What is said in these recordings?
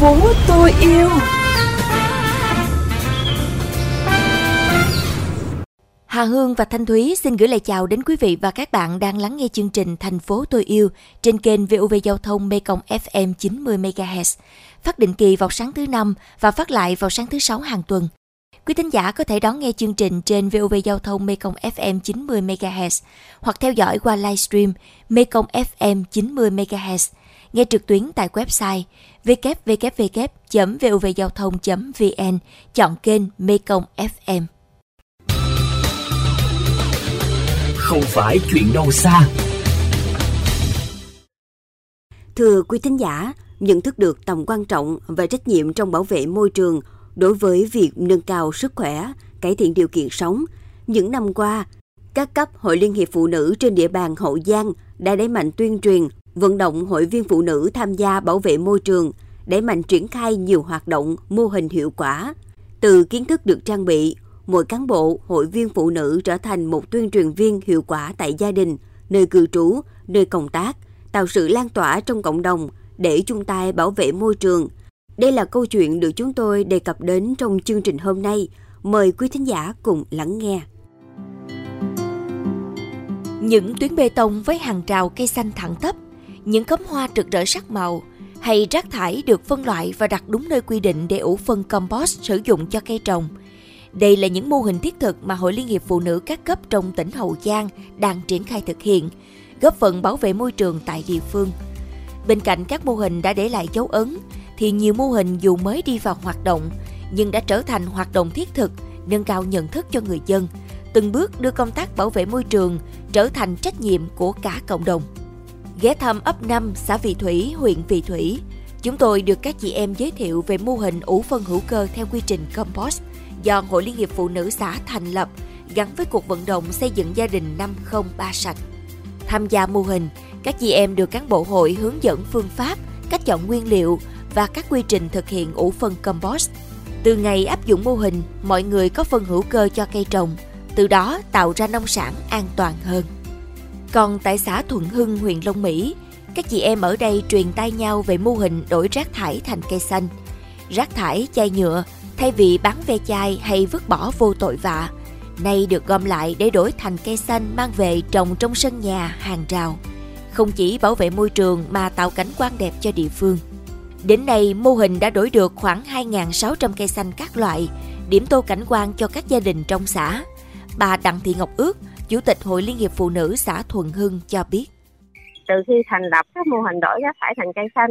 phố tôi yêu Hà Hương và Thanh Thúy xin gửi lời chào đến quý vị và các bạn đang lắng nghe chương trình Thành phố tôi yêu trên kênh VOV Giao thông Mekong FM 90 MHz, phát định kỳ vào sáng thứ năm và phát lại vào sáng thứ sáu hàng tuần. Quý thính giả có thể đón nghe chương trình trên VOV Giao thông Mekong FM 90 MHz hoặc theo dõi qua livestream Mekong FM 90 MHz, nghe trực tuyến tại website www.vovgiao thông.vn, chọn kênh Mekong FM. Không phải chuyện đâu xa. Thưa quý thính giả, nhận thức được tầm quan trọng và trách nhiệm trong bảo vệ môi trường – đối với việc nâng cao sức khỏe, cải thiện điều kiện sống. Những năm qua, các cấp Hội Liên hiệp Phụ nữ trên địa bàn Hậu Giang đã đẩy mạnh tuyên truyền, vận động hội viên phụ nữ tham gia bảo vệ môi trường, đẩy mạnh triển khai nhiều hoạt động, mô hình hiệu quả. Từ kiến thức được trang bị, mỗi cán bộ, hội viên phụ nữ trở thành một tuyên truyền viên hiệu quả tại gia đình, nơi cư trú, nơi công tác, tạo sự lan tỏa trong cộng đồng để chung tay bảo vệ môi trường, đây là câu chuyện được chúng tôi đề cập đến trong chương trình hôm nay. Mời quý thính giả cùng lắng nghe. Những tuyến bê tông với hàng rào cây xanh thẳng tắp, những cắm hoa rực rỡ sắc màu, hay rác thải được phân loại và đặt đúng nơi quy định để ủ phân compost sử dụng cho cây trồng. Đây là những mô hình thiết thực mà Hội Liên hiệp Phụ nữ các cấp trong tỉnh Hậu Giang đang triển khai thực hiện, góp phần bảo vệ môi trường tại địa phương. Bên cạnh các mô hình đã để lại dấu ấn, thì nhiều mô hình dù mới đi vào hoạt động nhưng đã trở thành hoạt động thiết thực, nâng cao nhận thức cho người dân, từng bước đưa công tác bảo vệ môi trường trở thành trách nhiệm của cả cộng đồng. Ghé thăm ấp 5 xã Vị Thủy, huyện Vị Thủy, chúng tôi được các chị em giới thiệu về mô hình ủ phân hữu cơ theo quy trình compost do Hội Liên hiệp Phụ nữ xã thành lập gắn với cuộc vận động xây dựng gia đình 503 sạch. Tham gia mô hình, các chị em được cán bộ hội hướng dẫn phương pháp, cách chọn nguyên liệu, và các quy trình thực hiện ủ phân compost. Từ ngày áp dụng mô hình, mọi người có phân hữu cơ cho cây trồng, từ đó tạo ra nông sản an toàn hơn. Còn tại xã Thuận Hưng, huyện Long Mỹ, các chị em ở đây truyền tay nhau về mô hình đổi rác thải thành cây xanh. Rác thải chai nhựa thay vì bán ve chai hay vứt bỏ vô tội vạ, nay được gom lại để đổi thành cây xanh mang về trồng trong sân nhà, hàng rào. Không chỉ bảo vệ môi trường mà tạo cảnh quan đẹp cho địa phương. Đến nay, mô hình đã đổi được khoảng 2.600 cây xanh các loại, điểm tô cảnh quan cho các gia đình trong xã. Bà Đặng Thị Ngọc Ước, Chủ tịch Hội Liên hiệp Phụ nữ xã Thuận Hưng cho biết. Từ khi thành lập các mô hình đổi rác thải thành cây xanh,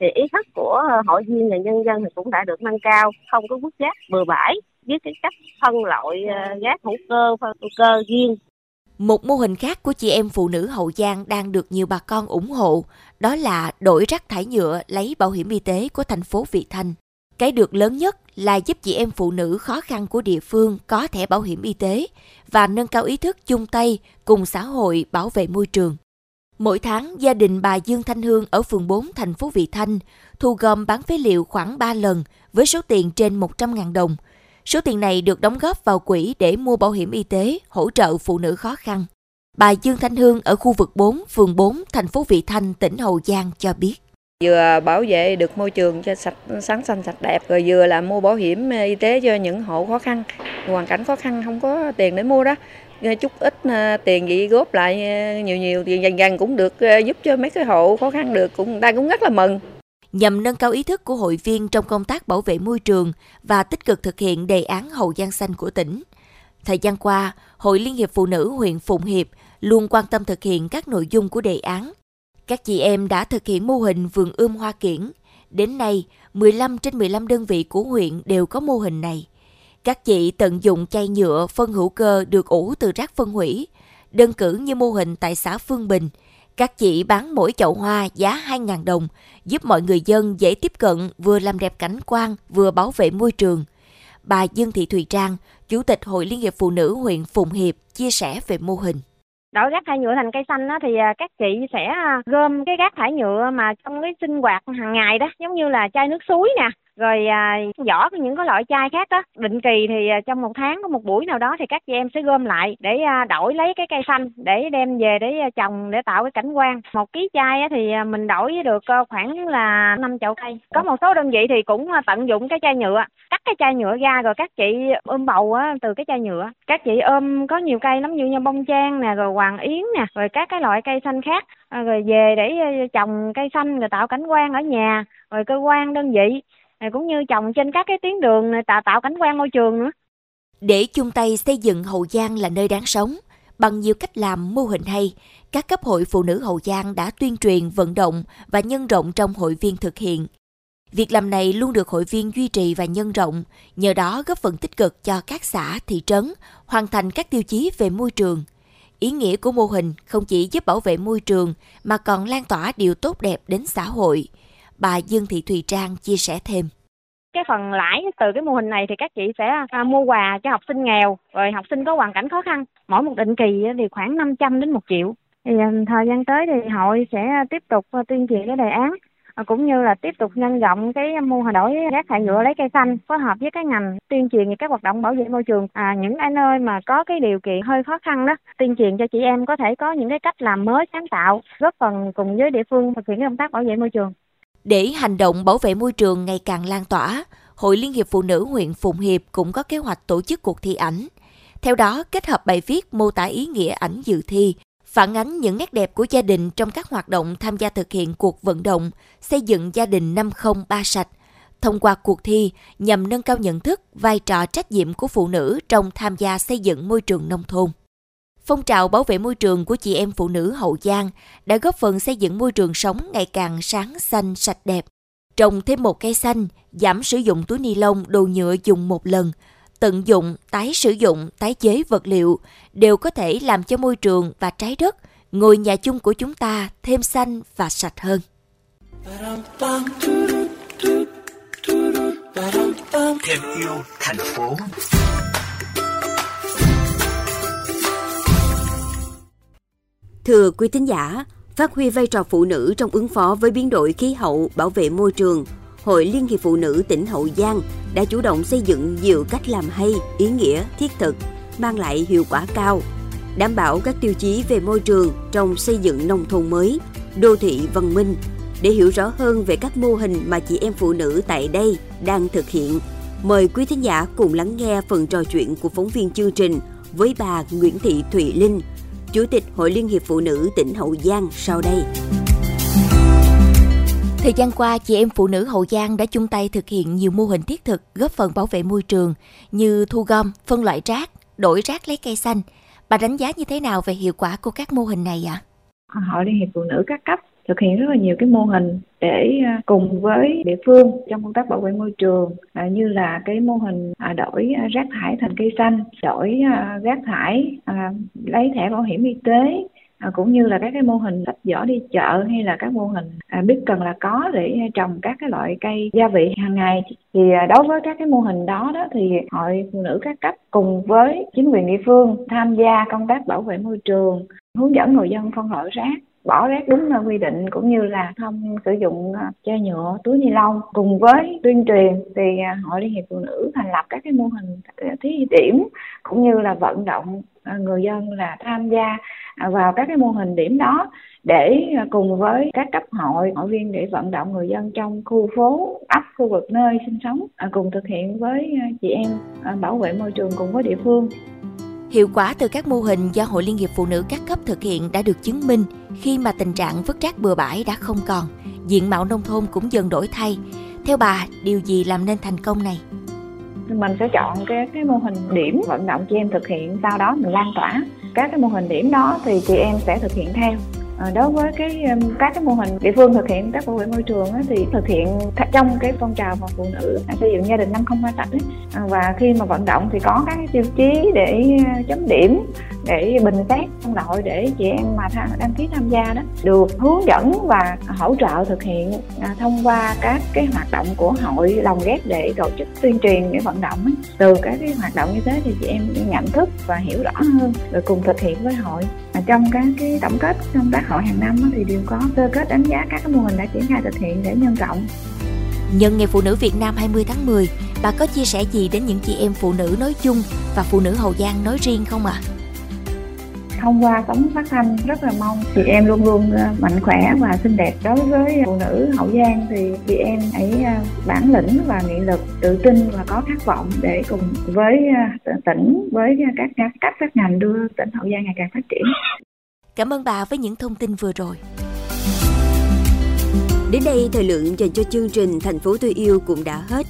thì ý thức của hội viên và nhân dân thì cũng đã được nâng cao, không có vứt rác bừa bãi, với cái cách phân loại ờ, rác hữu cơ, phân hữu cơ riêng một mô hình khác của chị em phụ nữ Hậu Giang đang được nhiều bà con ủng hộ, đó là đổi rác thải nhựa lấy bảo hiểm y tế của thành phố Vị Thanh. Cái được lớn nhất là giúp chị em phụ nữ khó khăn của địa phương có thẻ bảo hiểm y tế và nâng cao ý thức chung tay cùng xã hội bảo vệ môi trường. Mỗi tháng, gia đình bà Dương Thanh Hương ở phường 4 thành phố Vị Thanh thu gom bán phế liệu khoảng 3 lần với số tiền trên 100.000 đồng – Số tiền này được đóng góp vào quỹ để mua bảo hiểm y tế, hỗ trợ phụ nữ khó khăn. Bà Dương Thanh Hương ở khu vực 4, phường 4, thành phố Vị Thanh, tỉnh Hậu Giang cho biết. Vừa bảo vệ được môi trường cho sạch sáng xanh sạch đẹp rồi vừa là mua bảo hiểm ờ, y tế cho những hộ khó khăn, hoàn cảnh khó khăn không có tiền để mua đó ờ, chút ít ờ, tiền gì góp lại nhiều nhiều thì dần dần cũng được giúp cho mấy cái hộ khó khăn được cũng ta cũng rất là mừng nhằm nâng cao ý thức của hội viên trong công tác bảo vệ môi trường và tích cực thực hiện đề án Hậu Giang Xanh của tỉnh. Thời gian qua, Hội Liên hiệp Phụ nữ huyện Phụng Hiệp luôn quan tâm thực hiện các nội dung của đề án. Các chị em đã thực hiện mô hình vườn ươm hoa kiển. Đến nay, 15 trên 15 đơn vị của huyện đều có mô hình này. Các chị tận dụng chai nhựa phân hữu cơ được ủ từ rác phân hủy. Đơn cử như mô hình tại xã Phương Bình – các chị bán mỗi chậu hoa giá 2.000 đồng, giúp mọi người dân dễ tiếp cận vừa làm đẹp cảnh quan, vừa bảo vệ môi trường. Bà Dương Thị Thùy Trang, Chủ tịch Hội Liên hiệp Phụ nữ huyện Phụng Hiệp chia sẻ về mô hình đổi rác thải nhựa thành cây xanh đó, thì à, các chị sẽ à, gom cái rác thải nhựa mà trong cái sinh hoạt hàng ngày đó giống như là chai nước suối nè rồi à, vỏ của những cái loại chai khác đó định kỳ thì à, trong một tháng có một buổi nào đó thì các chị em sẽ gom lại để à, đổi lấy cái cây xanh để đem về để à, trồng để tạo cái cảnh quan. Một ký chai á, thì à, mình đổi được à, khoảng là năm chậu cây. Có một số đơn vị thì cũng à, tận dụng cái chai nhựa cắt cái chai nhựa ra rồi các chị ôm bầu á, từ cái chai nhựa. Các chị ôm có nhiều cây lắm như như bông trang nè rồi hoàng yến nè rồi các cái loại cây xanh khác à, rồi về để à, trồng cây xanh rồi tạo cảnh quan ở nhà rồi cơ quan đơn vị rồi cũng như trồng trên các cái tuyến đường này, tạo tạo cảnh quan môi trường nữa Để chung tay xây dựng Hậu Giang là nơi đáng sống, bằng nhiều cách làm mô hình hay, các cấp hội phụ nữ Hậu Giang đã tuyên truyền, vận động và nhân rộng trong hội viên thực hiện. Việc làm này luôn được hội viên duy trì và nhân rộng, nhờ đó góp phần tích cực cho các xã, thị trấn hoàn thành các tiêu chí về môi trường. Ý nghĩa của mô hình không chỉ giúp bảo vệ môi trường mà còn lan tỏa điều tốt đẹp đến xã hội. Bà Dương Thị Thùy Trang chia sẻ thêm. cái phần lãi từ cái mô hình này thì các chị sẽ à, mua quà cho học sinh nghèo rồi học sinh có hoàn cảnh khó khăn. Mỗi một định kỳ thì khoảng 500 đến 1 triệu. Thì à, thời gian tới thì hội sẽ tiếp tục à, tuyên truyền cái đề án à, cũng như là tiếp tục nhân rộng cái mô hình đổi rác thải nhựa lấy cây xanh phối hợp với các ngành tuyên truyền về các hoạt động bảo vệ môi trường. À, những cái nơi mà có cái điều kiện hơi khó khăn đó tuyên truyền cho chị em có thể có những cái cách làm mới sáng tạo góp phần cùng với địa phương thực hiện công tác bảo vệ môi trường. Để hành động bảo vệ môi trường ngày càng lan tỏa, Hội Liên hiệp Phụ nữ huyện Phụng Hiệp cũng có kế hoạch tổ chức cuộc thi ảnh. Theo đó, kết hợp bài viết mô tả ý nghĩa ảnh dự thi, phản ánh những nét đẹp của gia đình trong các hoạt động tham gia thực hiện cuộc vận động xây dựng gia đình 503 sạch. Thông qua cuộc thi nhằm nâng cao nhận thức, vai trò trách nhiệm của phụ nữ trong tham gia xây dựng môi trường nông thôn. Phong trào bảo vệ môi trường của chị em phụ nữ Hậu Giang đã góp phần xây dựng môi trường sống ngày càng sáng xanh sạch đẹp. Trồng thêm một cây xanh, giảm sử dụng túi ni lông, đồ nhựa dùng một lần, tận dụng, tái sử dụng, tái chế vật liệu đều có thể làm cho môi trường và trái đất, ngôi nhà chung của chúng ta thêm xanh và sạch hơn. Thêm yêu thành phố. Thưa quý thính giả, phát huy vai trò phụ nữ trong ứng phó với biến đổi khí hậu, bảo vệ môi trường, Hội Liên hiệp Phụ nữ tỉnh Hậu Giang đã chủ động xây dựng nhiều cách làm hay, ý nghĩa, thiết thực, mang lại hiệu quả cao, đảm bảo các tiêu chí về môi trường trong xây dựng nông thôn mới, đô thị văn minh. Để hiểu rõ hơn về các mô hình mà chị em phụ nữ tại đây đang thực hiện, mời quý thính giả cùng lắng nghe phần trò chuyện của phóng viên chương trình với bà Nguyễn Thị Thụy Linh, Chủ tịch Hội Liên hiệp Phụ nữ tỉnh Hậu Giang sau đây. Thời gian qua, chị em phụ nữ Hậu Giang đã chung tay thực hiện nhiều mô hình thiết thực góp phần bảo vệ môi trường như thu gom, phân loại rác, đổi rác lấy cây xanh. Bà đánh giá như thế nào về hiệu quả của các mô hình này ạ? Hội Liên hiệp Phụ nữ các cấp thực hiện rất là nhiều cái mô hình để à, cùng với địa phương trong công tác bảo vệ môi trường à, như là cái mô hình à, đổi rác thải thành cây xanh, đổi rác thải lấy thẻ bảo hiểm y tế à, cũng như là các cái mô hình lắp giỏ đi chợ hay là các mô hình à, biết cần là có để trồng các cái loại cây gia vị hàng ngày. Thì à, đối với các cái mô hình đó đó thì hội phụ nữ các cấp cùng với chính quyền địa phương tham gia công tác bảo vệ môi trường hướng dẫn người dân phân loại rác bỏ rác đúng nơi quy định, cũng như là không sử dụng à, chai nhựa, túi ni lông. Cùng với tuyên truyền thì à, hội liên hiệp phụ nữ thành lập các cái mô hình thí điểm, cũng như là vận động à, người dân là tham gia vào các cái mô hình điểm đó để cùng với các cấp hội hội viên để vận động người dân trong khu phố, ấp khu vực nơi sinh sống cùng thực hiện với chị em bảo vệ môi trường cùng với địa phương. Hiệu quả từ các mô hình do Hội Liên hiệp Phụ nữ các cấp thực hiện đã được chứng minh khi mà tình trạng vứt rác bừa bãi đã không còn, diện mạo nông thôn cũng dần đổi thay. Theo bà, điều gì làm nên thành công này? mình sẽ chọn cái cái mô hình điểm vận động chị em thực hiện sau đó mình lan tỏa các cái mô hình điểm đó thì chị em sẽ thực hiện theo À, đối với cái um, các cái mô hình địa phương thực hiện các bảo vệ môi trường á, thì thực hiện trong cái phong trào mà phụ nữ xây dựng gia đình năm không sạch ấy. À, và khi mà vận động thì có các cái tiêu chí để uh, chấm điểm để bình xét phân loại để chị em mà tham, đăng ký tham gia đó được hướng dẫn và hỗ trợ thực hiện à, thông qua các cái hoạt động của hội lồng ghép để tổ chức tuyên truyền để vận động ấy. từ các cái hoạt động như thế thì chị em nhận thức và hiểu rõ hơn rồi cùng thực hiện với hội à, trong các cái tổng kết công tác hội hàng năm thì đều có sơ kết đánh giá các cái mô hình đã triển khai thực hiện để nhân rộng Nhân ngày Phụ nữ Việt Nam 20 tháng 10, bà có chia sẻ gì đến những chị em phụ nữ nói chung và phụ nữ Hậu Giang nói riêng không ạ? À? Thông qua tấm phát thanh rất là mong chị em luôn luôn ờ, mạnh khỏe và xinh đẹp đối với phụ nữ hậu giang thì chị em hãy ờ, bản lĩnh và nghị lực, tự tin và có khát vọng để cùng với ờ, tỉnh với các các các các ngành đưa tỉnh hậu giang ngày càng phát triển cảm ơn bà với những thông tin vừa rồi Đến đây thời lượng dành cho chương trình Thành phố tôi yêu cũng đã hết.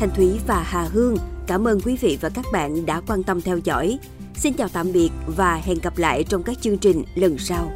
Thanh Thúy và Hà Hương, cảm ơn quý vị và các bạn đã quan tâm theo dõi. Xin chào tạm biệt và hẹn gặp lại trong các chương trình lần sau.